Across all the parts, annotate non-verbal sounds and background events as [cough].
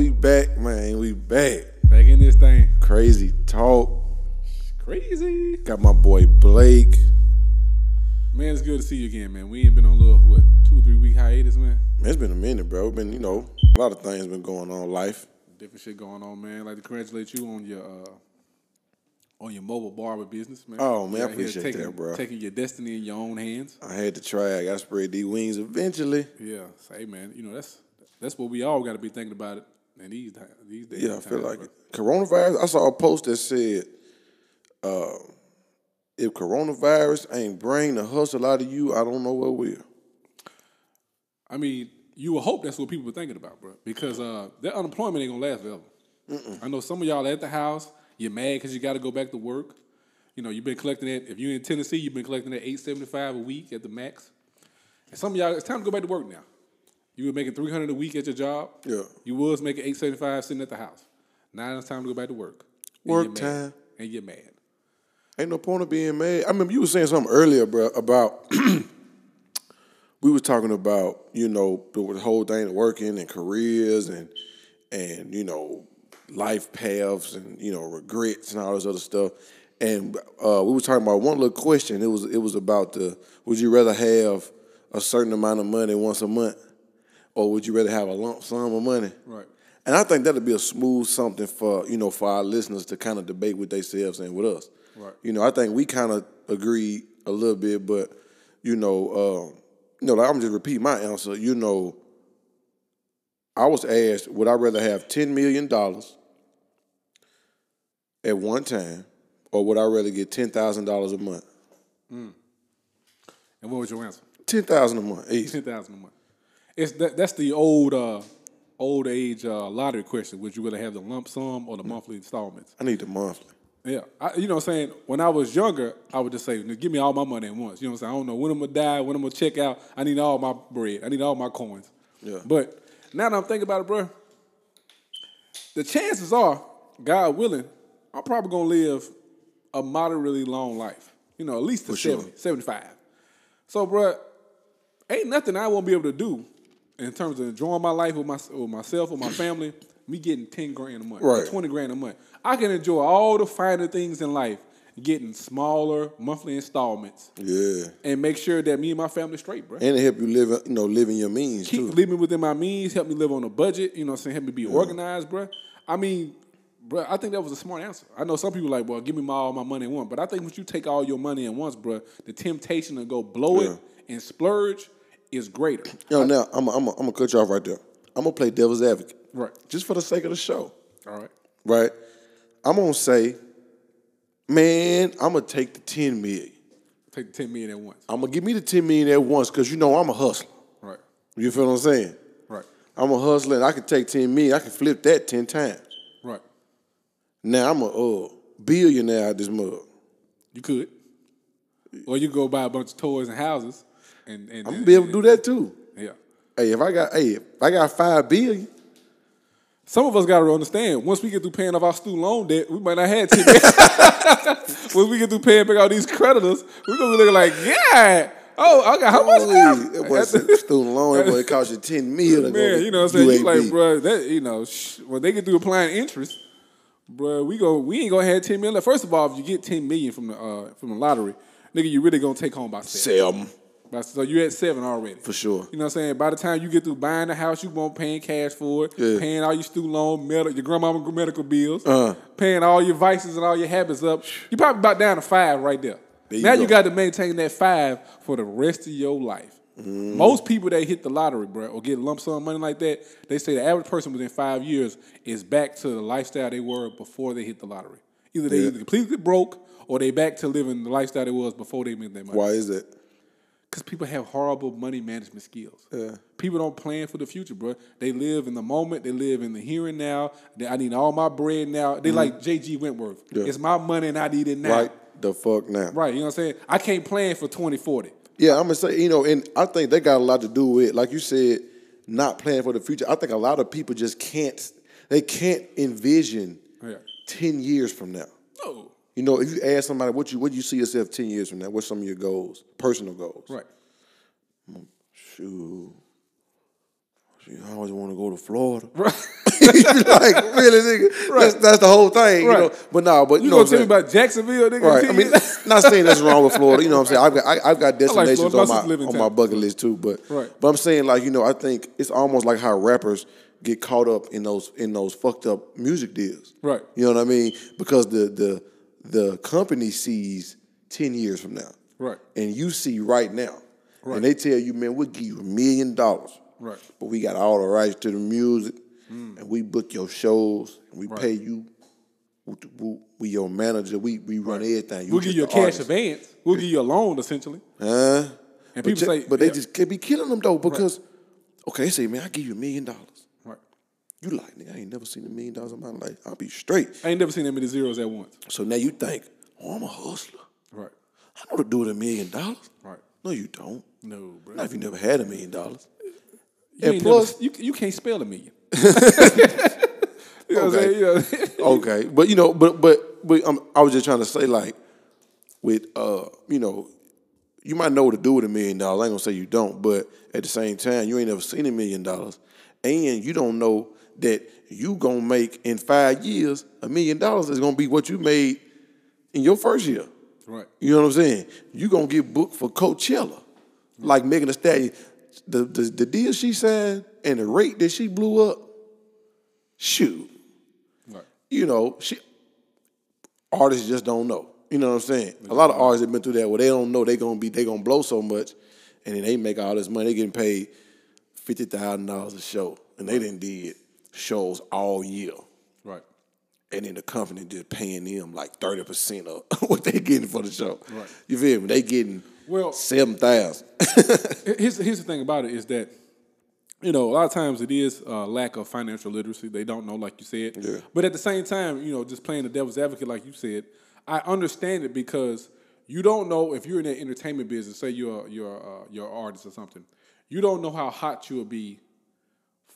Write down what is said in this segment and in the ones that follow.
we back, man. We back. Back in this thing. Crazy talk. Crazy. Got my boy Blake. Man, it's good to see you again, man. We ain't been on a little, what, two or three week hiatus, man. Man, it's been a minute, bro. Been, you know, a lot of things been going on life. Different shit going on, man. like to congratulate you on your uh, on your mobile barber business, man. Oh, man, I You out here appreciate taking, that, bro. Taking your destiny in your own hands. I had to try. I got to spread these wings eventually. Yeah. Say, man, you know that's that's what we all got to be thinking about it in these these days. Yeah, I feel like it. Coronavirus. I saw a post that said, uh, "If coronavirus ain't bring the hustle out of you, I don't know what will." I mean, you would hope that's what people were thinking about, bro, because uh, that unemployment ain't gonna last forever. I know some of y'all at the house, you're mad because you got to go back to work. You know, you've been collecting it. If you're in Tennessee, you've been collecting that eight seventy five a week at the max. And some of y'all, it's time to go back to work now. You were making three hundred a week at your job. Yeah. You was making eight seventy five sitting at the house. Now it's time to go back to work. And Work time. And you're mad. Ain't no point of being mad. I remember you were saying something earlier, bro, about [clears throat] we was talking about you know the whole thing of working and careers and and you know life paths and you know regrets and all this other stuff. And uh, we were talking about one little question. It was it was about the would you rather have a certain amount of money once a month, or would you rather have a lump sum of money? Right. And I think that'd be a smooth something for you know for our listeners to kind of debate with themselves and with us. Right. You know, I think we kind of agree a little bit, but you know, uh, you know, like, I'm just repeat my answer. You know, I was asked, would I rather have ten million dollars at one time, or would I rather get ten thousand dollars a month? And what was your answer? Ten thousand a month, easy. ten thousand a month. It's that, that's the old uh, old age uh, lottery question. Would you rather have the lump sum or the monthly installments? I need the monthly. Yeah, I, you know what I'm saying. When I was younger, I would just say, "Give me all my money at once." You know what I'm saying. I don't know when I'm gonna die, when I'm gonna check out. I need all my bread. I need all my coins. Yeah. But now that I'm thinking about it, bro, the chances are, God willing, I'm probably gonna live a moderately long life. You know, at least to For sure. 75. So, bro, ain't nothing I won't be able to do in terms of enjoying my life with, my, with myself, with my [clears throat] family. Me getting 10 grand a month, Right. 20 grand a month. I can enjoy all the finer things in life, getting smaller monthly installments, Yeah, and make sure that me and my family straight, bro. and it help you live, you know, living your means Keep too. living within my means, help me live on a budget, you know what I'm saying? Help me be organized, bro. I mean, bro, I think that was a smart answer. I know some people like, well, give me my, all my money at once. But I think once you take all your money at once, bro, the temptation to go blow Yeah. it and splurge is greater. Yo, now I'm I'm I'm gonna cut you off right there. I'm gonna play devil's advocate, Right. just for the sake of the show, All right. right? I'm gonna say, man, I'm gonna take the ten million. Take the 10 million at once. I'm gonna give me the ten million at once, cause you know I'm a hustler. Right. You feel what I'm saying? Right. I'm a hustler, and I can take ten million. I can flip that ten times. Right. Now I'm a uh, billionaire out this mug. You could. Or you go buy a bunch of toys and houses and, and I'm gonna be able to do that too. Yeah. Hey, if I got hey, if I got five billion, Some of us got to understand. Once we get through paying off our student loan debt, we might not have ten. [laughs] Once we get through paying back all these creditors, we're gonna be looking like, yeah. Oh, I got how much now? That boy said student loan, that boy cost you ten million. to go Man, to you know what I'm saying? You like, UAB. bro, that you know, sh- when they get through applying interest, bro, we go, we ain't gonna have ten million. First of all, if you get ten million from the uh, from the lottery, nigga, you really gonna take home by seven. Sell 'em, By- So you at seven already. for sure. You know what I'm saying? By the time you get through buying the house, you won't paying cash for it, Yeah. paying all your student loan, medical, your grandmama medical bills, Uh-huh. paying all your vices and all your habits up. You probably about down to five right there. There you now go. you got to maintain that five for the rest of your life. Mm-hmm. Most people that hit the lottery, bro, or get lump sum money like that, they say the average person within five years is back to the lifestyle they were before they hit the lottery. Either they Yeah. either completely broke or they back to living the lifestyle they was before they made that money. Why is that? Because people have horrible money management skills. Yeah. People don't plan for the future, bro. They live in the moment. They live in the here and now. They, I need all my bread now. They like J.G. Wentworth. Mm-hmm. Yeah. It's my money and I need it now. Right the fuck now. Right, You know what I'm saying? I can't plan for 2040. Yeah, I'm gonna say, you know, and I think they got a lot to do with, like you said, not planning for the future. I think a lot of people just can't, they can't envision Yeah. ten years from now. No. You know, if you ask somebody what you what do you see yourself ten years from now, what's some of your goals, personal goals? Right. Mm, shoot, Shoot, I always want to go to Florida. Right. [laughs] like really, nigga. That's, that's the whole thing, you Right. know. But no, but you, You know gonna tell me about Jacksonville, nigga? Right. I mean, [laughs] not saying that's wrong with Florida. You know what I'm saying? I've got I, I've got destinations Florida. on My on my bucket list too. But Right. but I'm saying like you know I think it's almost like how rappers get caught up in those in those fucked up music deals. Right. You know what I mean? Because the the the company sees ten years from now. Right. And you see right now. Right. And they tell you, man, we'll give you a million dollars. Right. But we got all the rights to the music, hmm. and we book your shows, and we pay you. We, your manager. We we run everything. You We'll give you a cash artist. advance. We'll give you a loan, essentially. Huh? And but people ju- say- but they yeah. just could be killing them though because, okay, they say, man, I give you a million dollars. You like, nigga, I ain't never seen a million dollars in my life. I'll be straight. I ain't never seen that many zeros at once. So now you think, oh, I'm a hustler. Right. I know to do with a million dollars. Right. No, you don't. No, bro. Not if you never had a million dollars. You, and plus- never, you, you can't spell a million. [laughs] you know what I'm Okay. saying? You [laughs] know? okay, but you know, but but but um, I was just trying to say like, with uh, you know, you might know what to do with a million dollars. I ain't gonna say you don't, but at the same time, you ain't never seen a million dollars, and you don't know that you gonna make in five years a million dollars is gonna be what you made in your first year. right. You know what I'm saying? You gonna get booked for Coachella, like Megan Thee Stallion. The, the the deal she signed and the rate that she blew up. Shoot, Right. you know, she artists just don't know. You know what I'm saying? A lot of artists have been through that where they don't know they gonna be they gonna blow so much, and then they make all this money. They getting paid fifty thousand dollars a show, and they didn't did shows all year, Right. and then the company just paying them like thirty percent of [laughs] what they getting for the show. Right. You feel me? They getting Well- seven thousand. Here's, here's the thing about it is that, you know, a lot of times it is uh, lack of financial literacy. They don't know, like you said. Yeah. But at the same time, you know, just playing the devil's advocate, like you said, I understand it because you don't know if you're in that entertainment business. Say you're you're uh, you're an artist or something. You don't know how hot you'll be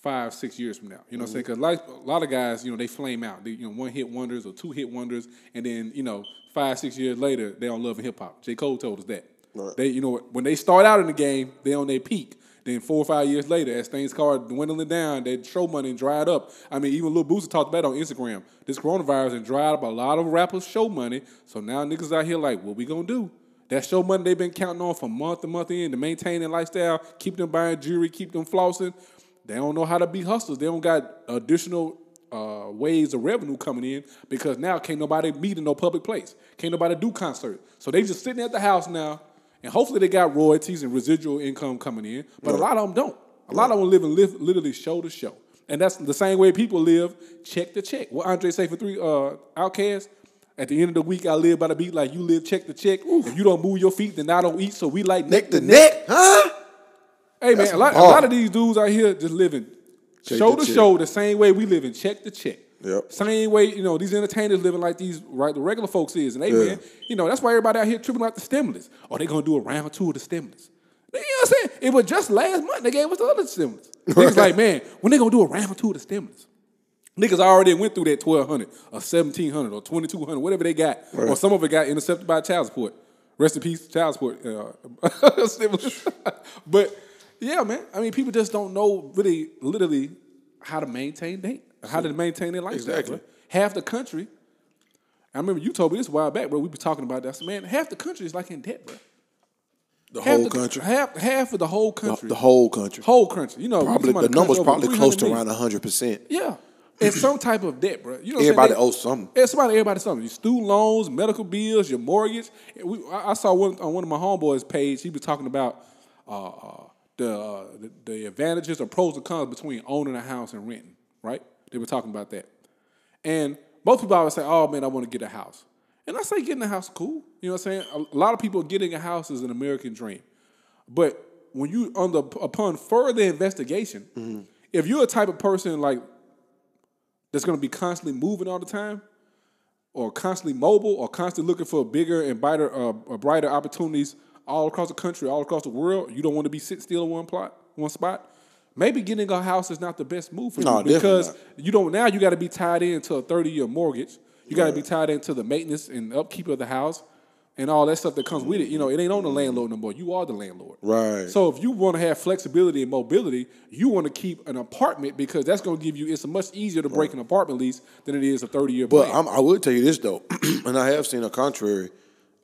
five, six years from now. You know what I'm saying? Mm-hmm. Because like a lot of guys, you know, they flame out. They, you know, one hit wonders or two hit wonders, and then you know, five, six years later, they don't love hip hop. J. Cole told us that. Right. They, you know, when they start out in the game, they on their peak. Then four or five years later, as things start dwindling down, their show money dried up. I mean, even Lil Boosie talked about it on Instagram. This coronavirus and dried up a lot of rappers' show money. So now niggas out here like, what we gonna do? That show money they've been counting on for month to month in to maintain their lifestyle, keep them buying jewelry, keep them flossing. They don't know how to be hustlers. They don't got additional uh, ways of revenue coming in because now can't nobody meet in no public place. Can't nobody do concerts. So they just sitting at the house now, and hopefully they got royalties and residual income coming in. But a lot of them don't. A lot of them living live, literally show to show. And that's the same way people live, check to check. What Andre say for three uh, outcasts? At the end of the week, I live by the beat like you live check to check. If you don't move your feet, then I don't eat. So we like neck to neck, huh? Hey man, a lot, a lot of these dudes out here just living Check show to check. show the same way we live in check to check. Yep. Same way, you know, these entertainers living like these right the regular folks is. And hey Yeah. man, you know, that's why everybody out here tripping out the stimulus. Or they gonna do a round two of the stimulus. You know what I'm saying? It was just last month they gave us the other stimulus. [laughs] Niggas like, man, when they gonna do a round two of the stimulus? Niggas already went through that twelve hundred or seventeen hundred or twenty two hundred, whatever they got, or some of it got intercepted by child support. Rest in peace, child support. Uh, [laughs] stimulus. [laughs] but yeah, man. I mean, people just don't know really, literally, how to maintain they, how to maintain their lifestyle. Exactly. bro. Half the country. I remember you told me this a while back, bro. We be talking about that. I man, half the country is like in debt, bro. The Half whole the, country, half half of the whole country, the whole country. whole country. You know, Probably the numbers probably close to around hundred percent. Yeah. It's some type of debt, bro. You know, Everybody? They- owes something. Somebody, everybody something. Your student loans, medical bills, your mortgage. We, I, I saw one on one of my homeboys' page. He was talking about uh, uh, the, uh, the the advantages or pros and cons between owning a house and renting. Right? They were talking about that, and most people always say, "Oh man, I want to get a house." And I say, getting a house, cool. You know what I'm saying? A, lot of people getting a house is an American dream, but when you under upon further investigation, if you're a type of person like that's going to be constantly moving all the time, or constantly mobile, or constantly looking for bigger and brighter, uh, brighter opportunities all across the country, all across the world. You don't want to be sit still in one plot, one spot. Maybe getting a house is not the best move for No, you because you don't. Now you got to be tied into a thirty year mortgage. You got to be tied into the maintenance and upkeep of the house. and all that stuff that comes with it. You know, it ain't on the landlord no more. You are the landlord. Right. So if you want to have flexibility and mobility, you want to keep an apartment because that's going to give you. It's much easier to break an apartment lease than it is a thirty year. But I will tell you this though, [clears throat] and I have seen a contrary.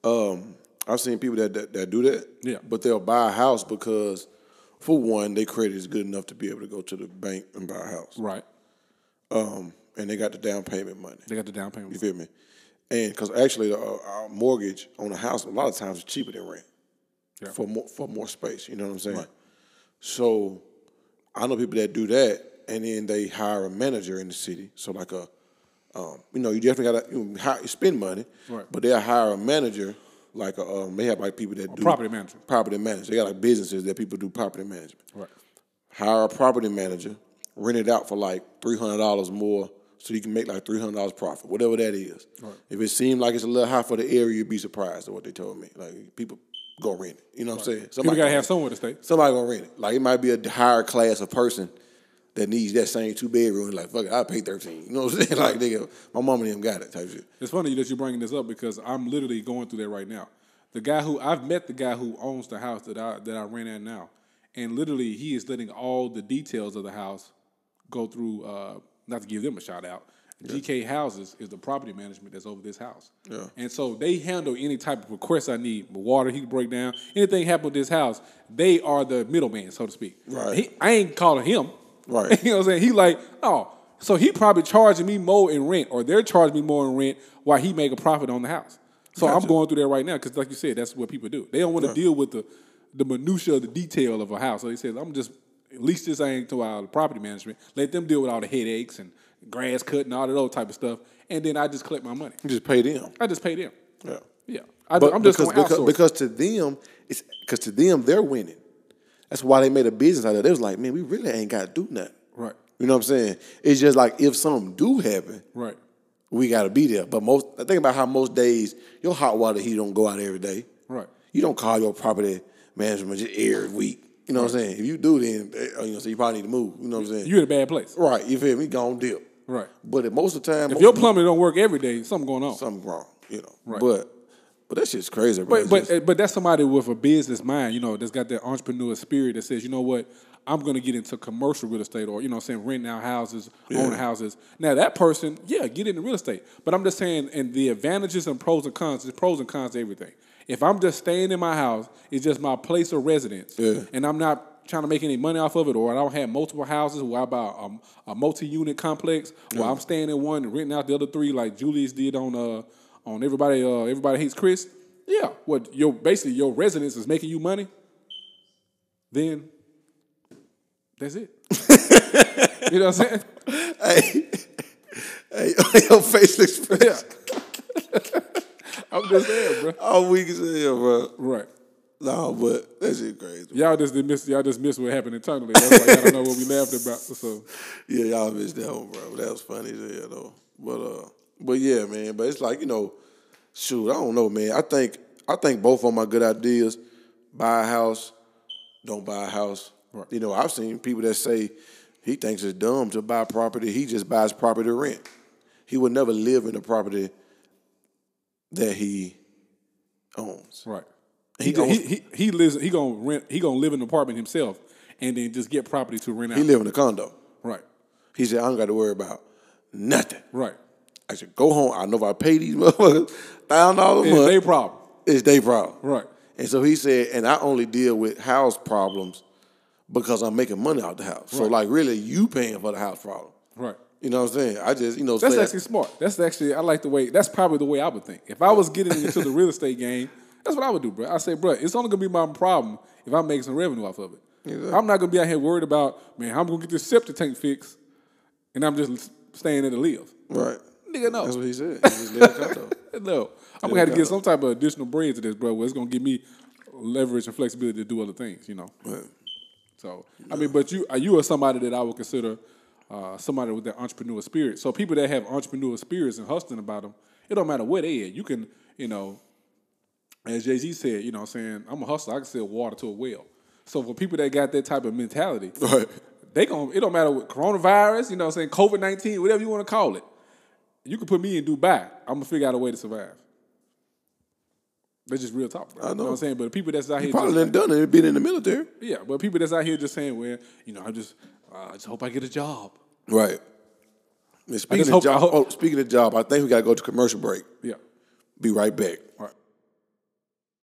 Um, I've seen people that, that that do that. Yeah. But they'll buy a house because, for one, their credit is good enough to be able to go to the bank and buy a house. right. Um, and they got the down payment money. They got the down payment. You feel me? And because actually, the, uh, our mortgage on a house a lot of times is cheaper than rent Yeah. for more for more space. You know what I'm saying? So I know people that do that, and then they hire a manager in the city. So like a, um, you know, you definitely got to you hire, spend money, Right. but they'll hire a manager. Like a, um, they have like people that do property manager. Property manager. They got like businesses that people do property management Right. hire a property manager, rent it out for like three hundred dollars more, so you can make like three hundred dollars profit, whatever that is. Right. If it seems like it's a little high for the area, you'd be surprised at what they told me. Like people go rent it. You know what I'm saying? People got to gonna- have somewhere to stay. somebody gonna rent it. Like it might be a higher class of person that needs that same two bedroom. Like fuck it, I'll pay thirteen. You know what I'm saying? [laughs] Like nigga, my mom and them got it type shit. It's funny that you're bringing this up because I'm literally going through that right now. The guy who I've met the guy who owns the house that I that I rent at now, and literally he is letting all the details of the house go through. Uh, not to give them a shout out. GK Houses is the property management that's over this house. Yeah. And so they handle any type of request I need. Water, he break down. Anything happen with this house, they are the middleman, so to speak. Right. He, I ain't calling him. Right. [laughs] you know what I'm saying? He like, oh, so he probably charging me more in rent, or they're charging me more in rent while he make a profit on the house. So I'm going through that right now because, like you said, that's what people do. They don't want to deal with the the minutia, the detail of a house. So they said, I'm just lease this thing to our property management. Let them deal with all the headaches and grass cutting, all of those type of stuff, and then I just collect my money. You just pay them. I just pay them. Yeah. Yeah, I, am just because, going because, because to them, it's because to them they're winning. That's why they made a business out of it. They was like, man, we really ain't got to do nothing. right, You know what I'm saying? It's just like if something do happen, right, we got to be there. But most, I think about how most days your hot water heater don't go out every day. right. You don't call your property management just every week. You know what I'm saying? If you do, then eh, you know, so you probably need to move. You know what I'm saying? You're in a bad place. right? You feel me? Gone dip. Right. But most of the time, If your people- plumbing don't work every day, something going on. something wrong. You know. Right. But but that shit's crazy, bro. But It's but just- but that's somebody with a business mind, you know, that's got that entrepreneur spirit that says, you know what, I'm gonna get into commercial real estate or you know, what I'm saying renting out houses, owning houses. Now that person, yeah, get into real estate. But I'm just saying, and the advantages and pros and cons, there's pros and cons to everything. If I'm just staying in my house, it's just my place of residence, Yeah. and I'm not trying to make any money off of it, or I don't have multiple houses where I buy a, a multi-unit complex where I'm staying in one and renting out the other three, like Julius did on uh on everybody uh everybody hates Chris. Yeah, what your basically your residence is making you money. Then that's it. you know what I'm saying? [laughs] hey, hey, [laughs] your facial [laughs] expression. I'm just saying, bro. All weak as hell, bro. Right. No, but that shit crazy. Y'all just didn't miss y'all just missed what happened internally. That's why y'all don't know what we laughed about. So Yeah, y'all missed that one, bro. That was funny as hell, though. But uh, but yeah, man. But it's like you know, shoot, I don't know, man. I think I think both of them are good ideas. Buy a house, don't buy a house. Right. You know, I've seen people that say he thinks it's dumb to buy property. He just buys property to rent. He would never live in the property that he owns. Right. He He, owns- he, he, he lives he gonna rent he gonna live in an apartment himself and then just get property to rent out. He live in a condo. right. He said, I don't got to worry about nothing. Right. I should go home. I know if I pay these [laughs] motherfuckers thousand dollars a month, It's their problem. it's their problem. Right. And so he said, and I only deal with house problems because I'm making money out the house. So like really you paying for the house problem. Right. You know what I'm saying? I just, you know, That's actually smart. That's actually I like the way. That's probably the way I would think. If I was getting into the real estate game, that's what I would do, bro. I say, bro, it's only gonna be my problem if I'm making some revenue off of it. I'm not gonna be out here worried about, man, I'm gonna get this septic tank fixed, and I'm just staying there to live. right. Nigga, no, That's what he said. He just a condo. [laughs] no. I'm gonna have to get some type of additional bread to this, bro. Where it's gonna give me leverage and flexibility to do other things, you know. Right. So I mean, but you you are somebody that I would consider uh, somebody with that entrepreneur spirit. So people that have entrepreneur spirits and hustling about them, it don't matter where they at. You can, you know, as Jay Z said, you know, what I'm saying I'm a hustler. I can sell water to a well. So for people that got that type of mentality, Right. they gon' it don't matter what coronavirus, you know, what I'm saying COVID nineteen, whatever you want to call it. You can put me in Dubai. I'm gonna figure out a way to survive. That's just real talk, bro. I You know know. what I'm saying? But the people that's out here, Probably just, done it, been in the military. yeah, but people that's out here just saying, well, you know, I just, uh, I just hope I get a job. Right. And speaking of hope- job, hope- oh, speaking of job, I think we gotta go to commercial break. Yeah. Be right back. Right.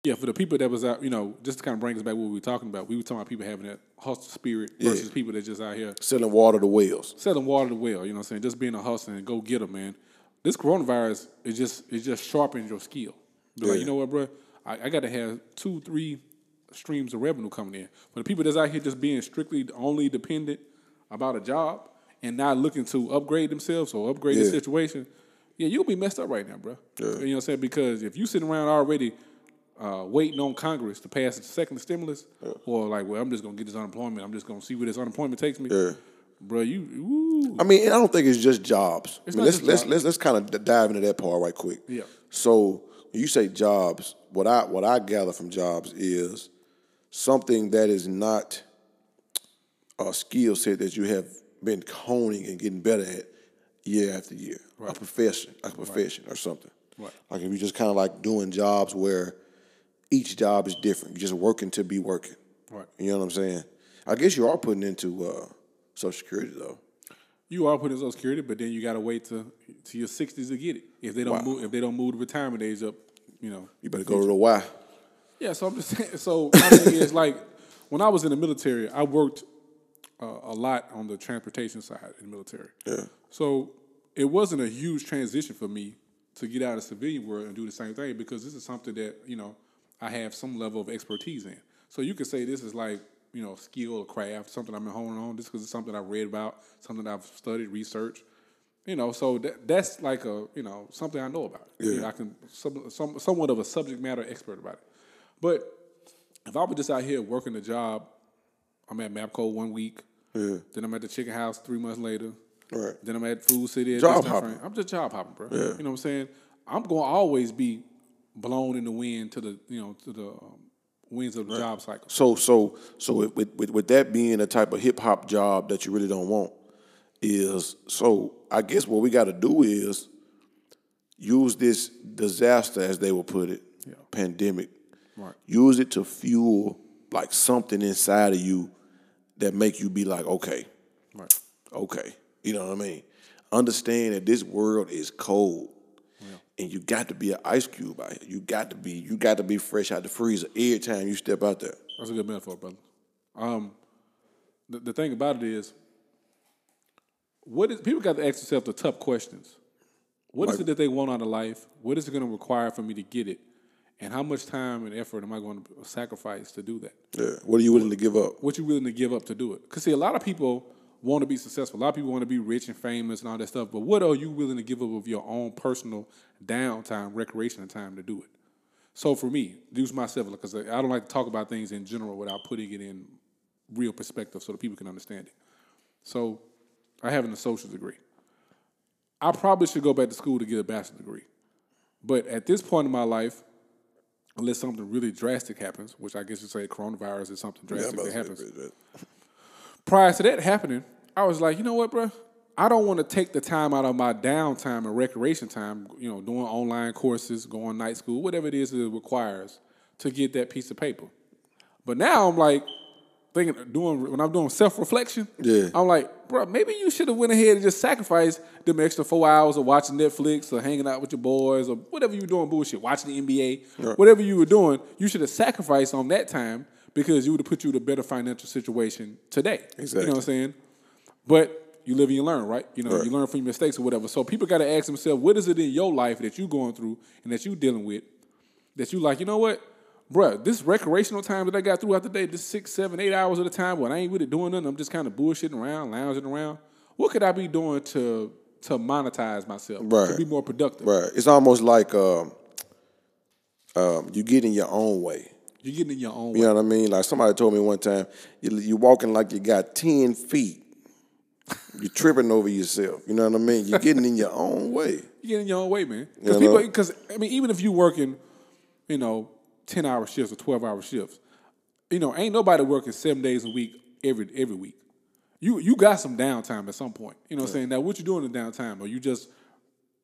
Yeah, for the people that was out, you know, just to kind of bring us back what we were talking about, we were talking about people having that hustle spirit versus people that just out here Selling water to whales. selling water to well. You know what I'm saying? Just being a hustler and go get them, man. This coronavirus is just it just sharpens your skill. Be like, you know what, bro? I, I got to have two, three streams of revenue coming in. For the people that's out here just being strictly only dependent about a job and not looking to upgrade themselves or upgrade the situation, yeah, you'll be messed up right now, bro. Yeah. You know what I'm saying? Because if you sitting around already uh, waiting on Congress to pass the second stimulus, or like, well, I'm just gonna get this unemployment. I'm just gonna see where this unemployment takes me. Bro, you, ooh. I mean, I don't think it's just jobs. I mean, let's let's jobs. let's let's kind of dive into that part right quick. Yeah. So when you say jobs, what I what I gather from jobs is something that is not a skill set that you have been honing and getting better at year after year. A profession, a profession or something. Right. Like if you're just kind of like doing jobs where each job is different. You're just working to be working. Right. You know what I'm saying? I guess you are putting into uh, Social Security though. You are putting Social Security, but then you got to wait to to your sixties to get it. If they don't Wow. move, if they don't move the retirement age up, you know. You better go to the Y. Yeah, so I'm just [laughs] saying. So my thing is like when I was in the military, I worked uh, a lot on the transportation side in the military. Yeah. So it wasn't a huge transition for me to get out of the civilian world and do the same thing because this is something that you know I have some level of expertise in. So you could say this is like you know skill or craft, something I've been honing on. Just because it's something I've read about, something I've studied, researched. You know, so that, that's like a you know something I know about. You know, I can some, some somewhat of a subject matter expert about it. But if I was just out here working a job, I'm at Mapco one week, Yeah. then I'm at the chicken house three months later, Right. then I'm at Food City. At Job hopping. I'm just job hopping, bro. Yeah. You know what I'm saying? I'm going to always be blown in the wind to the you know to the um, winds of the job cycle. So so so with, with with with that being a type of hip hop job that you really don't want is so I guess what we got to do is use this disaster as they will put it, Yeah. pandemic. Right. Use it to fuel like something inside of you that make you be like, okay, Right. okay. You know what I mean? Understand that this world is cold. And you got to be an ice cube out here. You got to be, you got to be fresh out the freezer every time you step out there. That's a good metaphor, brother. Um, the, the thing about it is, what is people got to ask themselves the tough questions. What is Like- it that they want out of life? What is it going to require for me to get it? And how much time and effort am I going to sacrifice to do that? Yeah. What are you willing to give up? what you willing to give up to do it. Because see, a lot of people want to be successful. A lot of people want to be rich and famous and all that stuff. But what are you willing to give up of your own personal downtime, recreation time to do it? So for me, use myself because I don't like to talk about things in general without putting it in real perspective so that people can understand it. So I have an associate's degree. I probably should go back to school to get a bachelor's degree. But at this point in my life, unless something really drastic happens, which I guess you say coronavirus is something drastic that happens. Prior to that happening, I was like, you know what, bro? I don't want to take the time out of my downtime and recreation time, you know, doing online courses, going night school, whatever it is that it requires to get that piece of paper. But now I'm like thinking, doing when I'm doing self reflection. Yeah. I'm like, bro, maybe you should have went ahead and just sacrificed them extra four hours of watching Netflix or hanging out with your boys or whatever you were doing bullshit, watching the NBA, whatever you were doing. You should have sacrificed on that time because you would have put you in a better financial situation today. Exactly. You know what I'm saying? But you live and you learn, right? You know, Right. you learn from your mistakes or whatever. So people got to ask themselves, what is it in your life that you're going through and that you're dealing with that you like, you know what? Bruh, this recreational time that I got throughout the day, this six, seven, eight hours at a time when I ain't really doing nothing, I'm just kind of bullshitting around, lounging around. What could I be doing to to monetize myself, Right. to be more productive? Right. It's almost like um, um, you get in your own way. You're getting in your own way. You know what I mean? Like somebody told me one time, you you walking like you got ten feet. You're tripping over yourself. You know what I mean? You're getting in your own way. You're getting in your own way, man. Because people, because I mean, even if you working, you know, ten hour shifts or twelve hour shifts, you know, ain't nobody working seven days a week every every week. You you got some downtime at some point. You know what I'm saying? Now, what you doing in downtime? Are you just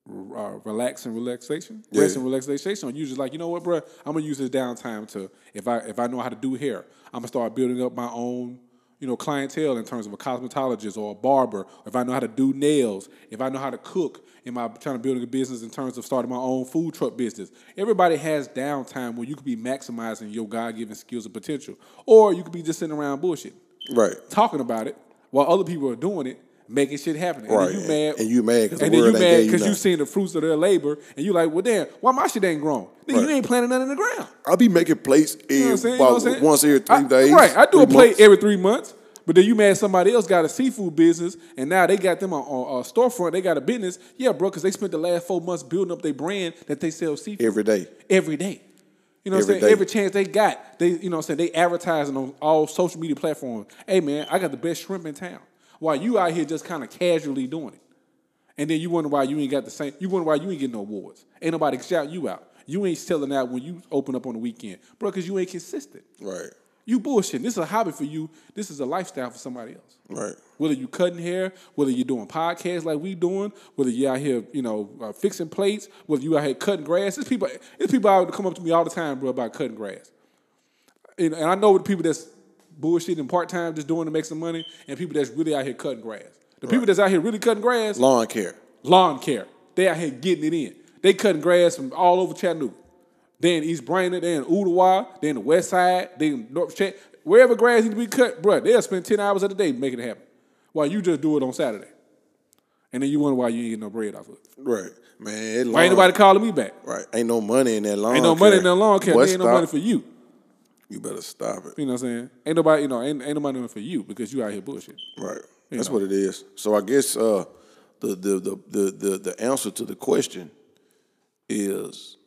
uh, relax and relaxation, rest and relaxation, or you just like, you know what, bro, I'm gonna use this downtime to if I if I know how to do hair, I'm gonna start building up my own, you know, clientele in terms of a cosmetologist or a barber. If I know how to do nails, if I know how to cook, am I trying to build a business in terms of starting my own food truck business? Everybody has downtime where you could be maximizing your God given skills and potential, or you could be just sitting around bullshit, Right. talking about it while other people are doing it. Making shit happen, and Right. you mad, And you mad 'cause the and then you mad you because you nothing. seen the fruits of their labor, and you like, well, damn, why my shit ain't grown? Nigga, you ain't planting nothing in the ground. I'll be making plates You know every. You know what I'm about saying? once every three I- days. Right. I do a plate months. every three months. But then you mad somebody else got a seafood business and now they got them on, on a storefront. They got a business. Yeah, bro, because they spent the last four months building up their brand that they sell seafood every day. every day. You know what Every I'm saying? day. Every chance they got, they you know what I'm saying, they advertising on all social media platforms. Hey man, I got the best shrimp in town. While you out here just kind of casually doing it. And then you wonder why you ain't got the same you wonder why you ain't getting no awards. Ain't nobody shout you out. You ain't selling out when you open up on the weekend. Bro, because you ain't consistent. Right. You bullshitting. This is a hobby for you. This is a lifestyle for somebody else. Right. Whether you cutting hair, whether you're doing podcasts like we doing, whether you out here, you know, uh, fixing plates, whether you out here cutting grass. There's people, there's people out come up to me all the time, bro, about cutting grass. And, and I know the people that's bullshitting part time, just doing to make some money, and people that's really out here cutting grass. The people that's out here really cutting grass, Lawn care. lawn care. They out here getting it in. They cutting grass from all over Chattanooga. They in East Brainerd, they in Ooltewah, they in the West Side, they in North Chat. Wherever grass need to be cut, bro, they'll spend 10 hours of the day making it happen. While you just do it on Saturday. And then you wonder why you ain't getting no bread off of it. Right. Man, it Why lawn- ain't nobody calling me back? Right. Ain't no money in that lawn care. Ain't no money in that lawn care. There ain't no money for you. You better stop it. You know what I'm saying? Ain't nobody, you know, ain't, ain't no money for you because you out here bullshit. Right. That's know. what it is. So I guess uh, the, the, the the the the answer to the question is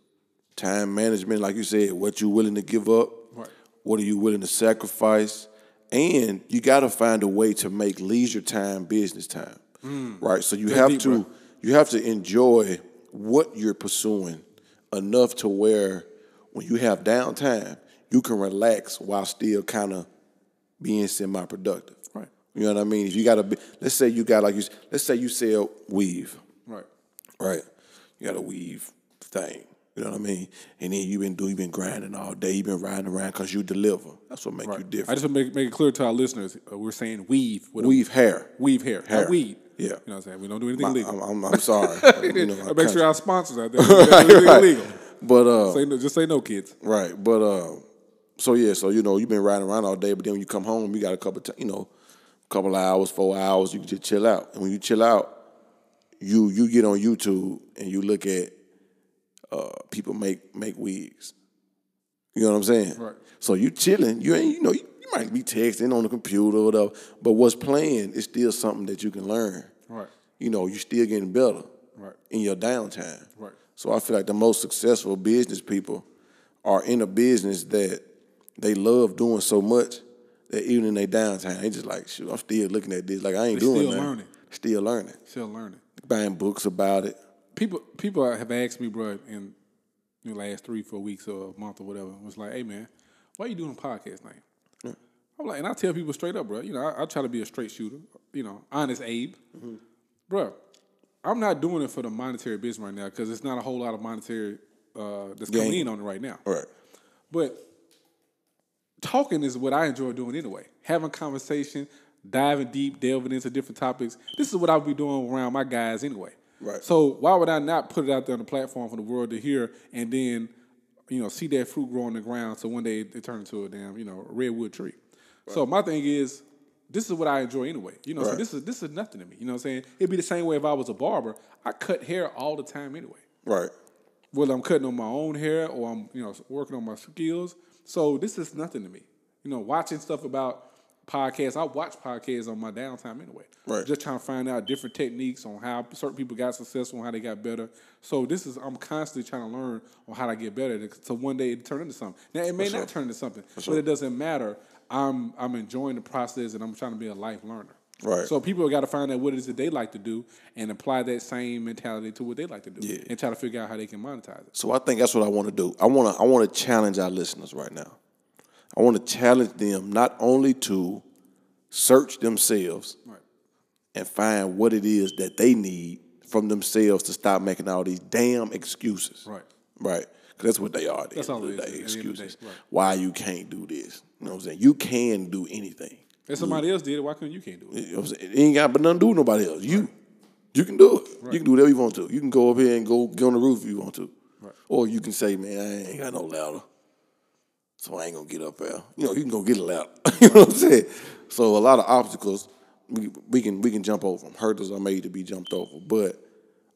time management. Like you said, what you willing to give up. Right. What are you willing to sacrifice? And you got to find a way to make leisure time business time. Right. So you That's have deep, to bro. you have to enjoy what you're pursuing enough to where when you have downtime, you can relax while still kind of being semi-productive. Right. You know what I mean? If you got a, let's say you got like you, let's say you sell weave, Right. right? You got a weave thing. You know what I mean? And then you've been doing, you've been grinding all day. You've been riding around because you deliver. That's what make you different. I just want to make, make it clear to our listeners, uh, we're saying weave. With a- weave hair. weave hair, Hair. not weed. Yeah. You know what I'm saying? We don't do anything I, illegal. am I'm, I'm sorry. [laughs] you know, I make sure our sponsors out there we [laughs] don't do anything Right. illegal. But uh, Say no, just say no, kids. Right, but uh, so yeah, so you know, you've been riding around all day, but then when you come home, you got a couple, t- you know, couple of hours, four hours, you can just chill out. And when you chill out, you you get on YouTube and you look at uh, people make make wigs. You know what I'm saying? Right. So you chilling, you ain't, you know, you, you might be texting on the computer or whatever, but what's playing is still something that you can learn. Right. You know, you're still getting better Right. in your downtime. Right. So I feel like the most successful business people are in a business that they love doing so much that even in their downtime, they just like, shoot, I'm still looking at this. Like I ain't They doing still nothing. learning. Still learning. Still learning. Buying books about it. People people have asked me, bro, in the last three, four weeks or a month or whatever, was like, hey man, why are you doing a podcast thing? I'm like, and I tell people straight up, bro. You know, I, I try to be a straight shooter. You know, honest Abe, bro. I'm not doing it for the monetary business right now because it's not a whole lot of monetary uh, that's coming in on it right now. All right. But talking is what I enjoy doing anyway. Having conversation, diving deep, delving into different topics. This is what I'll be doing around my guys anyway. Right. So why would I not put it out there on the platform for the world to hear and then, you know, see that fruit grow on the ground so one day it, it turn into a damn, you know, redwood tree. Right. So my thing is, this is what I enjoy anyway. You know, so this is this is nothing to me. You know what I'm saying? It'd be the same way if I was a barber. I cut hair all the time anyway Right. whether I'm cutting on my own hair or I'm, you know, working on my skills. So this is nothing to me. You know, watching stuff about podcasts. I watch podcasts on my downtime anyway. Right. Just trying to find out different techniques on how certain people got successful, and how they got better. So this is I'm constantly trying to learn on how to get better. to one day it turn into something. Now it may not turn into something, but it doesn't matter. I'm I'm enjoying the process and I'm trying to be a life learner. Right. So people got to find out what it is that they like to do and apply that same mentality to what they like to do, Yeah. and try to figure out how they can monetize it. So I think that's what I want to do. I want to I want to challenge our listeners right now. I want to challenge them not only to search themselves Right. and find what it is that they need from themselves to stop making all these damn excuses. Right. Right. Because that's what they are. That's all the day, at the end of the day, excuses. right. Why you can't do this? You know what I'm saying? You can do anything. If somebody else did it, why couldn't you can't do it? You know what I'm saying? It ain't got but nothing to do with nobody else. You. You can do it. You can do whatever you want to. You can go up here and go get on the roof if you want to. Right. Or you can say, man, I ain't got no ladder. So I ain't gonna get up there. You know, you can go get a ladder. [laughs] you know what I'm saying? So a lot of obstacles we, we can we can jump over them. Hurdles are made to be jumped over. But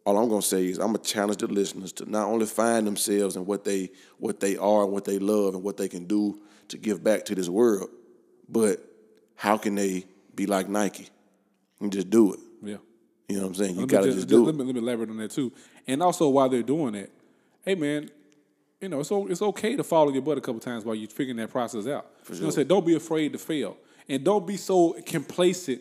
all I'm gonna say is I'm gonna challenge the listeners to not only find themselves and what they what they are and what they love and what they can do to give back to this world, but how can they be like Nike and just do it? Yeah. You know what I'm saying? You Let me gotta just, just do let it. Me, let me elaborate on that too. And also, while they're doing that, hey man, you know it's it's okay to follow your butt a couple times while you're figuring that process out. You know what I'm saying? Don't be afraid to fail, and don't be so complacent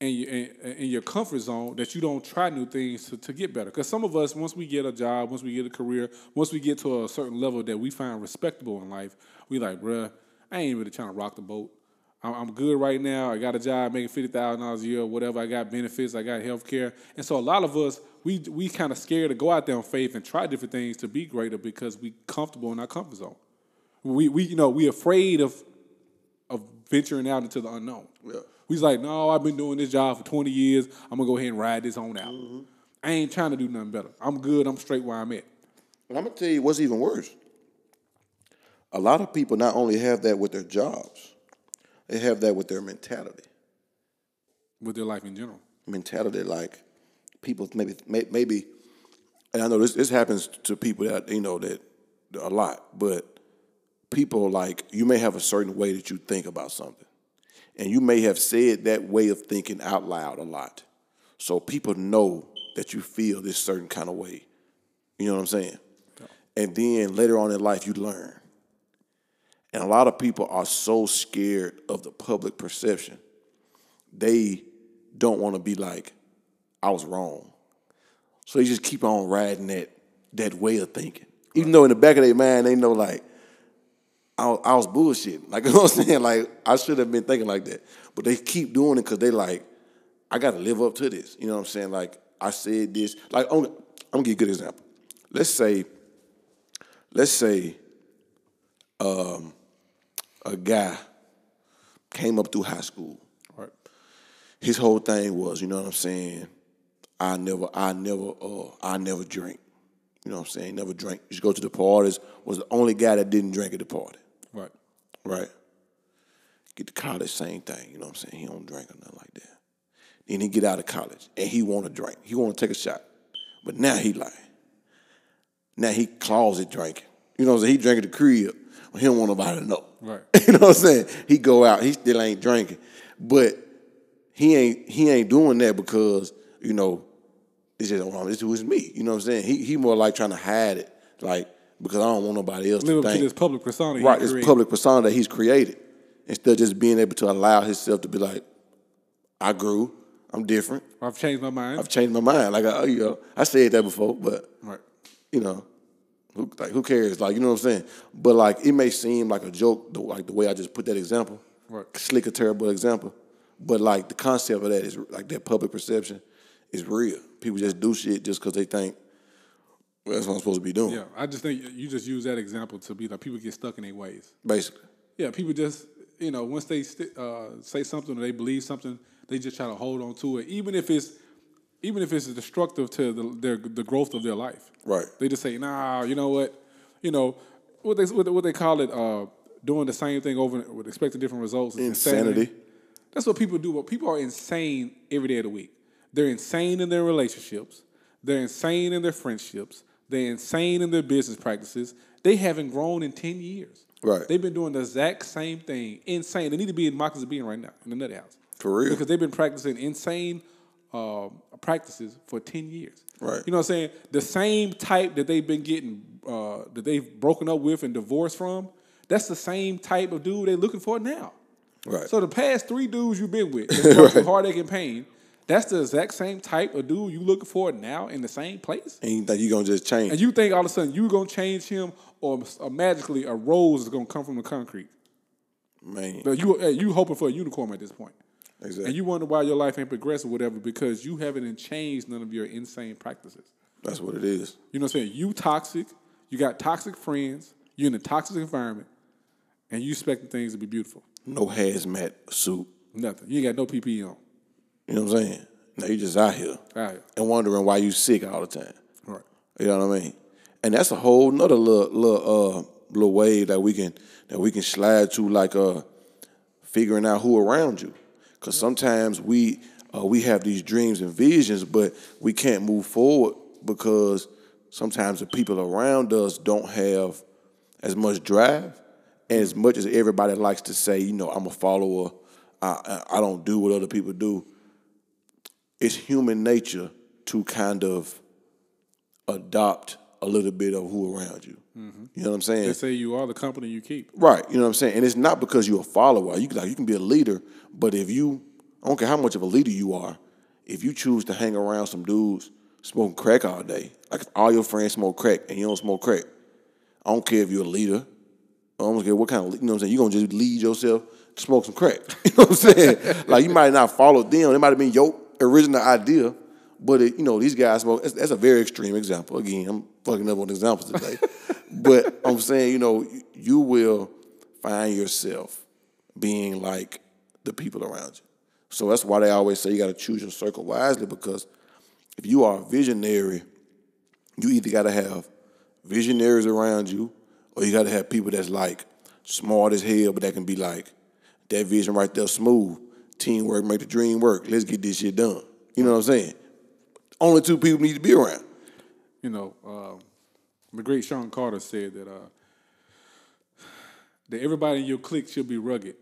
in your in, in your comfort zone that you don't try new things to, to get better. Because some of us, once we get a job, once we get a career, once we get to a certain level that we find respectable in life, we like, bruh, I ain't really trying to rock the boat. I'm, I'm good right now. I got a job making fifty thousand dollars a year, whatever. I got benefits. I got health care, and so a lot of us we we kind of scared to go out there on faith and try different things to be greater because we comfortable in our comfort zone. We we you know we afraid of of venturing out into the unknown. Yeah. We's like, no, I've been doing this job for 20 years. I'm gonna go ahead and ride this on out. Mm-hmm. I ain't trying to do nothing better. I'm good. I'm straight where I'm at. And I'm gonna tell you what's even worse. A lot of people not only have that with their jobs, they have that with their mentality. with their life in general. Mentality, like people maybe may- maybe, and I know this this happens to people that you know that a lot, but people like you may have a certain way that you think about something, and you may have said that way of thinking out loud a lot, so people know that you feel this certain kind of way. You know what I'm saying? And then later on in life, you learn. And a lot of people are so scared of the public perception, they don't want to be like, I was wrong. So they just keep on riding that that way of thinking. Even though in the back of their mind, they know like, I, was- I was bullshit. Like, [laughs] you know what I'm saying? Like, I should have been thinking like that. But they keep doing it because they like, I got to live up to this. You know what I'm saying? Like, I said this. Like, I'm, I'm to give you a good example. Let's say, let's say um, a guy came up through high school. Right. His whole thing was, you know what I'm saying? I never, I never, uh, I never drink. You know what I'm saying? Never drank. Just go to the parties. Was the only guy that didn't drink at the party. Right. Right. Get to college, same thing. You know what I'm saying? He don't drink or nothing like that. Then he get out of college and he want to drink. He want to take a shot. But now he like, now he closet drinking. You know what I'm saying? He drinking the crib. But he don't want nobody to know. Right. [laughs] you know what I'm saying? He go out. He still ain't drinking. But he ain't he ain't doing that because you know it's just oh, this was me. You know what I'm saying? He he more like trying to hide it, like because I don't want nobody else Live to think. this public persona. Right, this created. public persona that he's created. Instead of just being able to allow himself to be like, I grew, I'm different, I've changed my mind. I've changed my mind. Like, I, you know, I said that before, but right. you know, who, like who cares? Like, you know what I'm saying? But like, it may seem like a joke, the, like the way I just put that example, Right. slick a terrible example, but like the concept of that is like that public perception is real. People just do shit just because they think well, that's what I'm supposed to be doing. Yeah. I just think you just use that example to be like people get stuck in their ways. Basically, Yeah. People just you know once they st- uh, say something or they believe something, they just try to hold on to it, even if it's even if it's destructive to the, their the growth of their life. right? They just say, nah, you know what, you know what they what, what they call it, uh, doing the same thing over with expecting different results. is Insanity. That's what people do. But people are insane every day of the week. They're insane in their relationships. They're insane in their friendships. They're insane in their business practices. They haven't grown in ten years. Right. They've been doing the exact same thing. Insane. They need to be in Moccasin Bend right now in the nut house. For real. Because they've been practicing insane uh, practices for ten years. Right. You know what I'm saying? The same type that they've been getting, uh, that they've broken up with and divorced from. That's the same type of dude they're looking for now. Right. So the past three dudes you've been with, [laughs] going through heartache and pain, that's the exact same type of dude you looking for now in the same place. and you think you gonna just change? And you think all of a sudden you're gonna change him, or, or magically a rose is gonna come from the concrete? Man, But you you hoping for a unicorn at this point. Exactly. And you wonder why your life ain't progressed or whatever because you haven't changed none of your insane practices. That's what it is. You know what I'm saying? You toxic, you got toxic friends, you're in a toxic environment, and you expecting things to be beautiful. No hazmat suit. Nothing. You ain't got no PPE on. You know what I'm saying? Now you just out here All right. and wondering why you sick all the time. Right. You know what I mean? And that's a whole nother little little uh little wave that we can that we can slide to like uh figuring out who around you. Cause sometimes we uh, we have these dreams and visions, but we can't move forward because sometimes the people around us don't have as much drive. And as much as everybody likes to say, you know, I'm a follower, I I don't do what other people do. It's human nature to kind of adopt a little bit of who around you. Mm-hmm. You know what I'm saying? They say you are the company you keep. Right. You know what I'm saying? And it's not because you're a follower. You can like you can be a leader, but if you I don't care how much of a leader you are, if you choose to hang around some dudes smoking crack all day, like if all your friends smoke crack and you don't smoke crack, I don't care if you're a leader. I don't care what kind of you know what I'm saying. You're gonna just lead yourself to smoke some crack. [laughs] You know what I'm saying? like you might not follow them. It might have been your original idea, but it, you know these guys smoke. That's, that's a very extreme example. Again, I'm fucking up on examples today, [laughs] but I'm saying you know you, will find yourself being like the people around you. So that's why they always say you got to choose your circle wisely because if you are a visionary, you either got to have visionaries around you or you got to have people that's like smart as hell, but that can be like, that vision right there, smooth. Teamwork make the dream work. Let's get this shit done. You know what I'm saying? Only two people need to be around. You know, um, the great Sean Carter said that uh, that everybody in your clique should be rugged,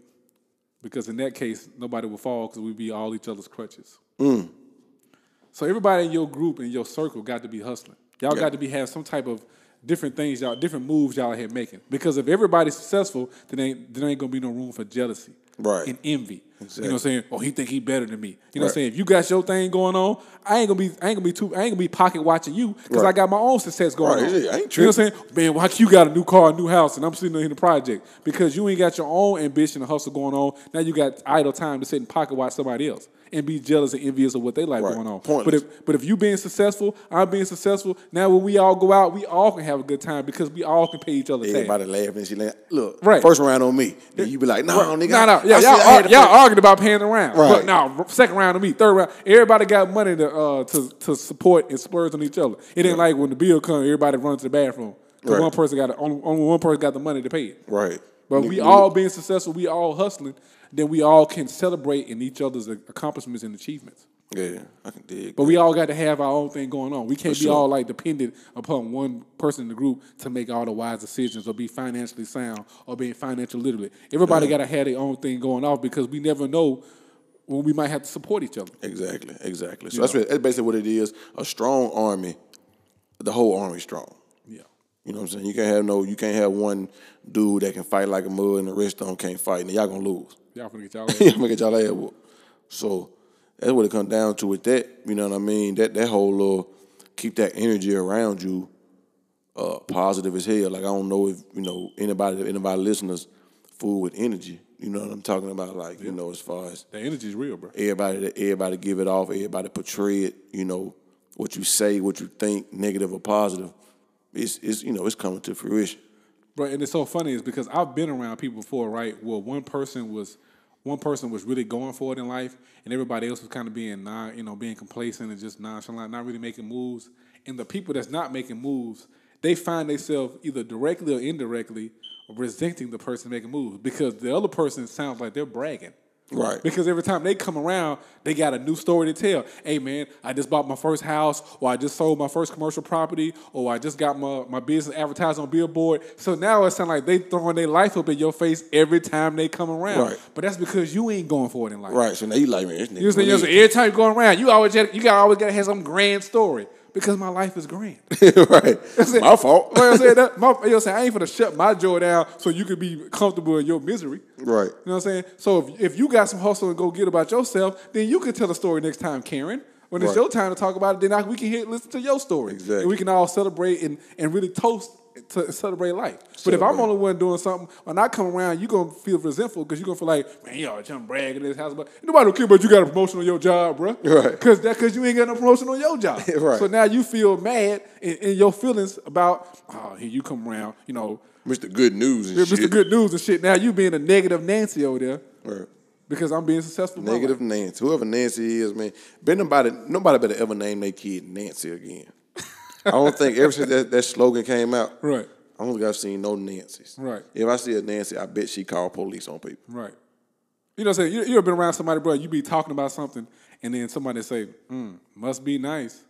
because in that case, nobody will fall because we'd be all each other's crutches. So everybody in your group in your circle got to be hustling. Y'all Yeah. got to be have some type of different things y'all different moves y'all here making. Because if everybody's successful, then ain't there ain't gonna be no room for jealousy. Right. And envy. You know what I'm saying? Oh, he think he better than me. You know what I'm saying? If you got your thing going on, I ain't gonna be I ain't gonna be too I ain't gonna be pocket watching you because I got my own success going Right, on. yeah, I ain't you know what I'm saying? Man, why you got a new car, a new house, and I'm sitting in the project? Because you ain't got your own ambition and hustle going on. Now you got idle time to sit and pocket watch somebody else and be jealous and envious of what they like Right. going on. But if but if you being successful, I'm being successful. Now when we all go out, we all can have a good time because we all can pay each other. Everybody laughing and shit. Like, Look, Right. first round on me. Then you be like, no, nigga. No, no, I yeah, y'all, ar- y'all arguing about paying around. Right. But now, second round to me, third round, everybody got money to uh, to to support and splurge on each other. It ain't like when the bill comes, everybody runs to the bathroom because Right. one person got only, only one person got the money to pay it. Right. But we all being successful, we all hustling, then we all can celebrate in each other's accomplishments and achievements. Yeah, I can dig. But we all got to have our own thing going on. We can't For be sure. all like dependent upon one person in the group to make all the wise decisions or be financially sound or being financially literate. Everybody got to have their own thing going off because we never know when we might have to support each other. Exactly, exactly. So that's, what, that's basically what it is. A strong army, the whole army strong. Yeah. You know what I'm saying? You can't have no, you can't have one dude that can fight like a mud and the rest of them can't fight, and y'all gonna lose. Y'all finna get y'all [laughs] Y'all gonna get y'all ass whooped. So that's what it comes down to with that. You know what I mean? That that whole little keep that energy around you uh, positive as hell. Like I don't know if you know anybody, anybody listeners, fool with energy. You know what I'm talking about? Like you know, as far as The energy's real, bro. everybody everybody give it off, everybody portray it, you know, what you say, what you think, negative or positive, it's it's you know, it's coming to fruition. Right, and it's so funny is because I've been around people before, right? Where one person was one person was really going for it in life, and everybody else was kind of being non, you know, being complacent and just nonchalant, not really making moves. And the people that's not making moves, they find themselves either directly or indirectly resenting the person making moves because the other person sounds like they're bragging. Right. Because every time they come around, they got a new story to tell. Hey man, I just bought my first house, or I just sold my first commercial property, or I just got my, my business advertised on Billboard. So now it sounds like they throwing their life up in your face every time they come around. Right. But that's because you ain't going for it in life. Right. So now you like, man, this nigga. You know what I'm saying? Every time you go around, you always you got always gotta have some grand story. Because my life is grand. [laughs] right. My fault. Well, I'm saying that, [laughs] my, you know what I'm saying? I ain't finna shut my joy down so you could be comfortable in your misery. Right. You know what I'm saying? So if, if you got some hustle and go get about yourself, then you can tell a story next time, Karen. When it's Right. your time to talk about it, then I, we can hear, listen to your story. Exactly. And we can all celebrate and, and really toast to celebrate life. But if I'm the only one doing something, when I come around, you're gonna feel resentful because you're gonna feel like, man, y'all trying to brag in this house, but nobody don't care but you got a promotion on your job, bro. Right. Because that because you ain't got no promotion on your job. [laughs] Right. So now you feel mad in, in your feelings about, oh, here you come around, you know, Mr. Good News and you're shit. Mr. Good News and shit. Now you being a negative Nancy over there Right. because I'm being successful. Negative. Nancy. Whoever Nancy is, man. Bet nobody nobody better ever name their kid Nancy again. I don't think ever since that, that slogan came out, Right. I don't think I've seen no Nancy's. Right. If I see a Nancy, I bet she called police on people. Right. You know what I'm saying? You, you ever been around somebody, bro, you be talking about something, and then somebody say, mm, must be nice.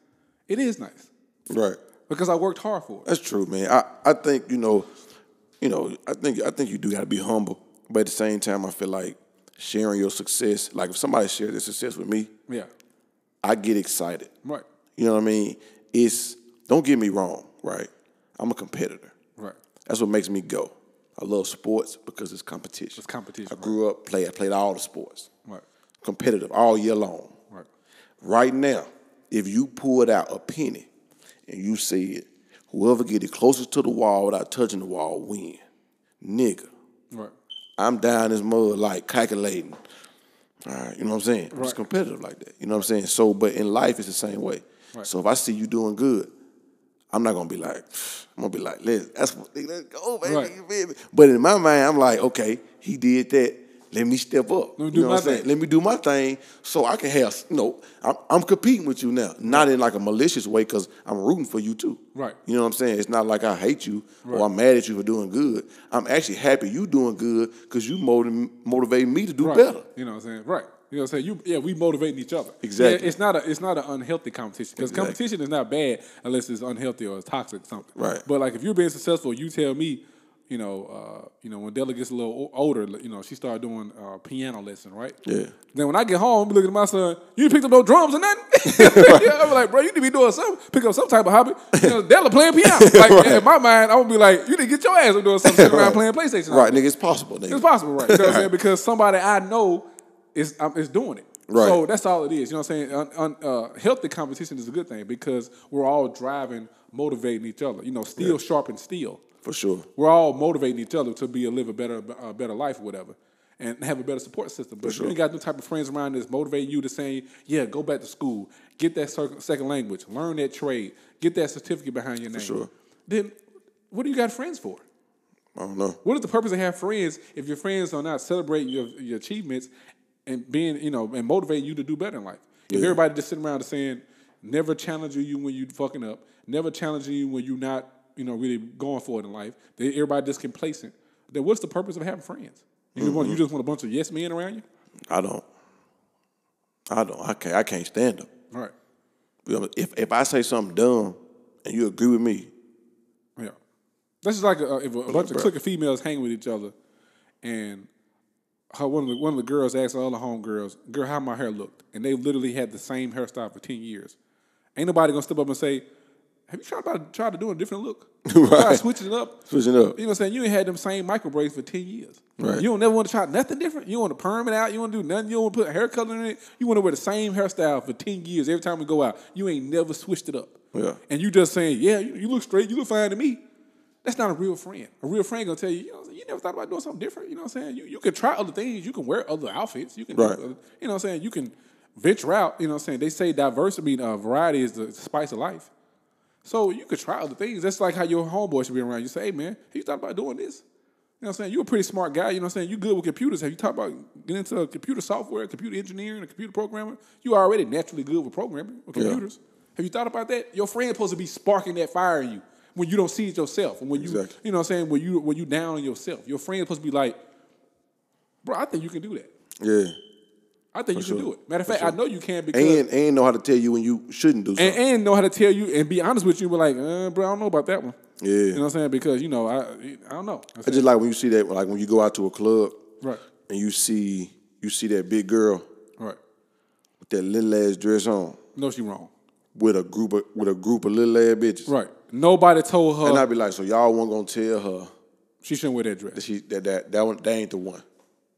It is nice. Right. Because I worked hard for it. That's true, man. I, I think, you know, you know, I think I think you do gotta be humble. But at the same time I feel like sharing your success, like if somebody shares their success with me, Yeah. I get excited. Right. You know what I mean? It's don't get me wrong, right? I'm a competitor. Right. That's what makes me go. I love sports because it's competition. It's competition, I right. grew up play. I played all the sports, Right. competitive all year long. Right. Right now, if you pulled out a penny and you said, "Whoever get it closest to the wall without touching the wall win," nigga, Right. I'm down this mud like calculating. All right, you know what I'm saying? Right. It's competitive like that. You know what I'm saying? So, but in life, it's the same way. Right. So if I see you doing good, I'm not gonna be like, I'm gonna be like, let's that's let's go, baby. Right. But in my mind, I'm like, okay, he did that. Let me step up. Let me you do know my what I'm saying? thing. Let me do my thing so I can have, you know, I'm, I'm competing with you now. Not in like a malicious way because I'm rooting for you too. Right. You know what I'm saying? It's not like I hate you or I'm mad at you for doing good. I'm actually happy you doing good because you motiv- motivate me to do Right. better. You know what I'm saying? Right. You know what I'm saying? You yeah, we motivating each other. Exactly. Yeah, it's not a it's not an unhealthy competition because Exactly. competition is not bad unless it's unhealthy or it's toxic or something. Right. But like if you're being successful, you tell me, you know, uh, you know, when Della gets a little older, you know, she started doing uh, piano lesson, right? Yeah. Then when I get home, I'm looking at my son. You picked up no drums or nothing. [laughs] [laughs] yeah, I'm like, bro, you need to be doing something. Pick up some type of hobby. You know, [laughs] Della playing piano. Like in my mind, I would be like, you need to get your ass up doing something, sitting around playing PlayStation. Right, nigga, it's possible, nigga. It's possible, right? You know what I'm saying? Because somebody I know is um, is doing it. Right. So that's all it is. You know what I'm saying? Un, un, uh, healthy competition is a good thing because we're all driving, motivating each other. You know, steel sharpens steel. For sure. We're all motivating each other to be a live a better, a better life, or whatever, and have a better support system. But if you ain't got no type of friends around that's motivating you to say, yeah, go back to school, get that second language, learn that trade, get that certificate behind your name. sure. Then what do you got friends for? I don't know. What is the purpose of having friends if your friends are not celebrating your, your achievements and being, you know, and motivating you to do better in life? If everybody just sitting around and saying, never challenging you when you're fucking up, never challenging you when you're not, you know, really going for it in life, they, everybody just complacent, then what's the purpose of having friends? You just want you mm-hmm. just want a bunch of yes men around you? I don't. I don't. I can't. I can't stand them. All right. You know, If if I say something dumb and you agree with me, Yeah. That's just like a, if a bunch of clique of females hang with each other, and her one of the one of the girls asked all the homegirls, "Girl, how my hair looked?" And they literally had the same hairstyle for ten years. Ain't nobody gonna step up and say, "Have you tried about tried to do a different look? [laughs] Try Right. switching it up." switching up. You know what I'm saying? You ain't had them same micro braids for 10 years. Right. You don't never want to try nothing different. You don't want to perm it out. You want to do nothing. You don't want to put hair color in it. You want to wear the same hairstyle for 10 years every time we go out. You ain't never switched it up. Yeah. And you just saying, yeah, you, you look straight. You look fine to me. That's not a real friend. A real friend gonna tell you, you know, you never thought about doing something different. You know what I'm saying? You, you can try other things. You can wear other outfits. You can, Right. other- you know what I'm saying? You can venture out. You know what I'm saying? They say diversity, uh, variety is the spice of life. So you could try other things. That's like how your homeboy should be around. You say, hey man, have you thought about doing this? You know what I'm saying? You're a pretty smart guy. You know what I'm saying? You're good with computers. Have you thought about getting into computer software, computer engineering, a computer programmer? You already naturally good with programming, with Yeah. computers. Have you thought about that? Your friend's supposed to be sparking that fire in you when you don't see it yourself. And when you, Exactly. you know what I'm saying? When you when you down on yourself. Your friend's supposed to be like, bro, I think you can do that. Yeah. I think you sure. can do it. Matter of fact, I know you can because And and know how to tell you when you shouldn't do something. and, and know how to tell you and be honest with you, but like, uh, bro, I don't know about that one. Yeah. You know what I'm saying? Because you know, I I don't know. I just like when you see that, like when you go out to a club right, and you see you see that big girl right. with that little ass dress on No, she wrong. with a group of with a group of little ass bitches. Right. Nobody told her And I'd be like, so y'all weren't gonna tell her she shouldn't wear that that dress. she that that that, one, that ain't the one.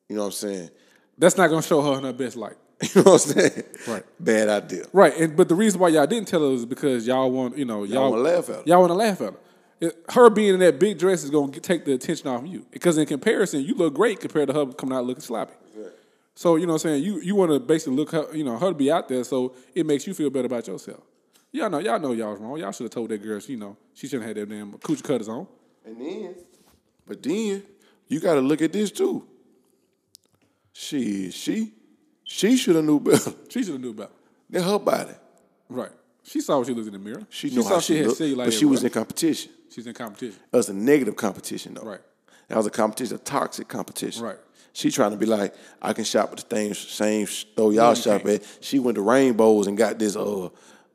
You know what I'm saying? That's not gonna show her in her best light. [laughs] You know what I'm saying? Right. Bad idea. Right. And but the reason why y'all didn't tell her is because y'all want, you know, y'all, wanna laugh at her. Y'all want to laugh at her. it- her being in that big dress is gonna take the attention off you because in comparison, you look great compared to her coming out looking sloppy. So you know what I'm saying? You you want to basically look her, you know, her to be out there, so it makes you feel better about yourself. Y'all know, y'all know y'all was wrong. Y'all should have told that girl, she, you know, she shouldn't have had that damn coochie cutters on. And then, but then you got to look at this too. She, she, she should have knew better [laughs] She should have knew about. it. than her body. Right. She saw what she looked in the mirror. She, knew saw how she, had looked, cellulite but she was in competition. She's in competition. That was a negative competition, though. Right. That was a competition, a toxic competition. Right. She trying to be like, I can shop at the same same store y'all shop at. She went to Rainbows and got this uh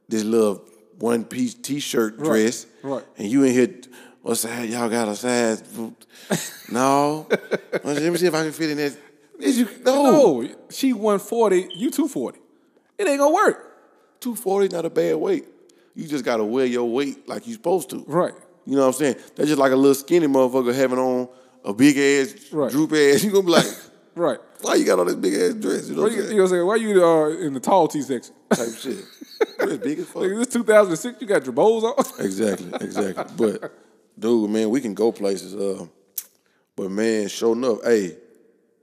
this little one piece t shirt dress. Right. And you in here, what size y'all got a size? [laughs] no. Let me see if I can fit in that. Is you no. No, she 140, you 240. It ain't gonna work. 240 not a bad weight. You just gotta wear your weight like you're supposed to. Right. You know what I'm saying? That's just like a little skinny motherfucker having on a big ass, Right. droop ass. [laughs] You gonna be like, Right. why you got all this big ass dress? You know what you, I'm you know what I'm saying? Why you uh, in the tall T section? Type shit. Dress big as fuck. Nigga, this 2006, you got your bows on. [laughs] Exactly, exactly. But dude, man, we can go places. Uh, but man, sure enough, hey,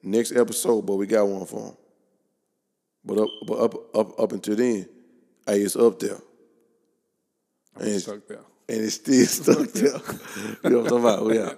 next episode, but we got one for him. But up, but up, up, up until then, hey, it's up there, and it's, Stuck there. and it's still [laughs] stuck there. [laughs] you know what I'm talking about? Yeah.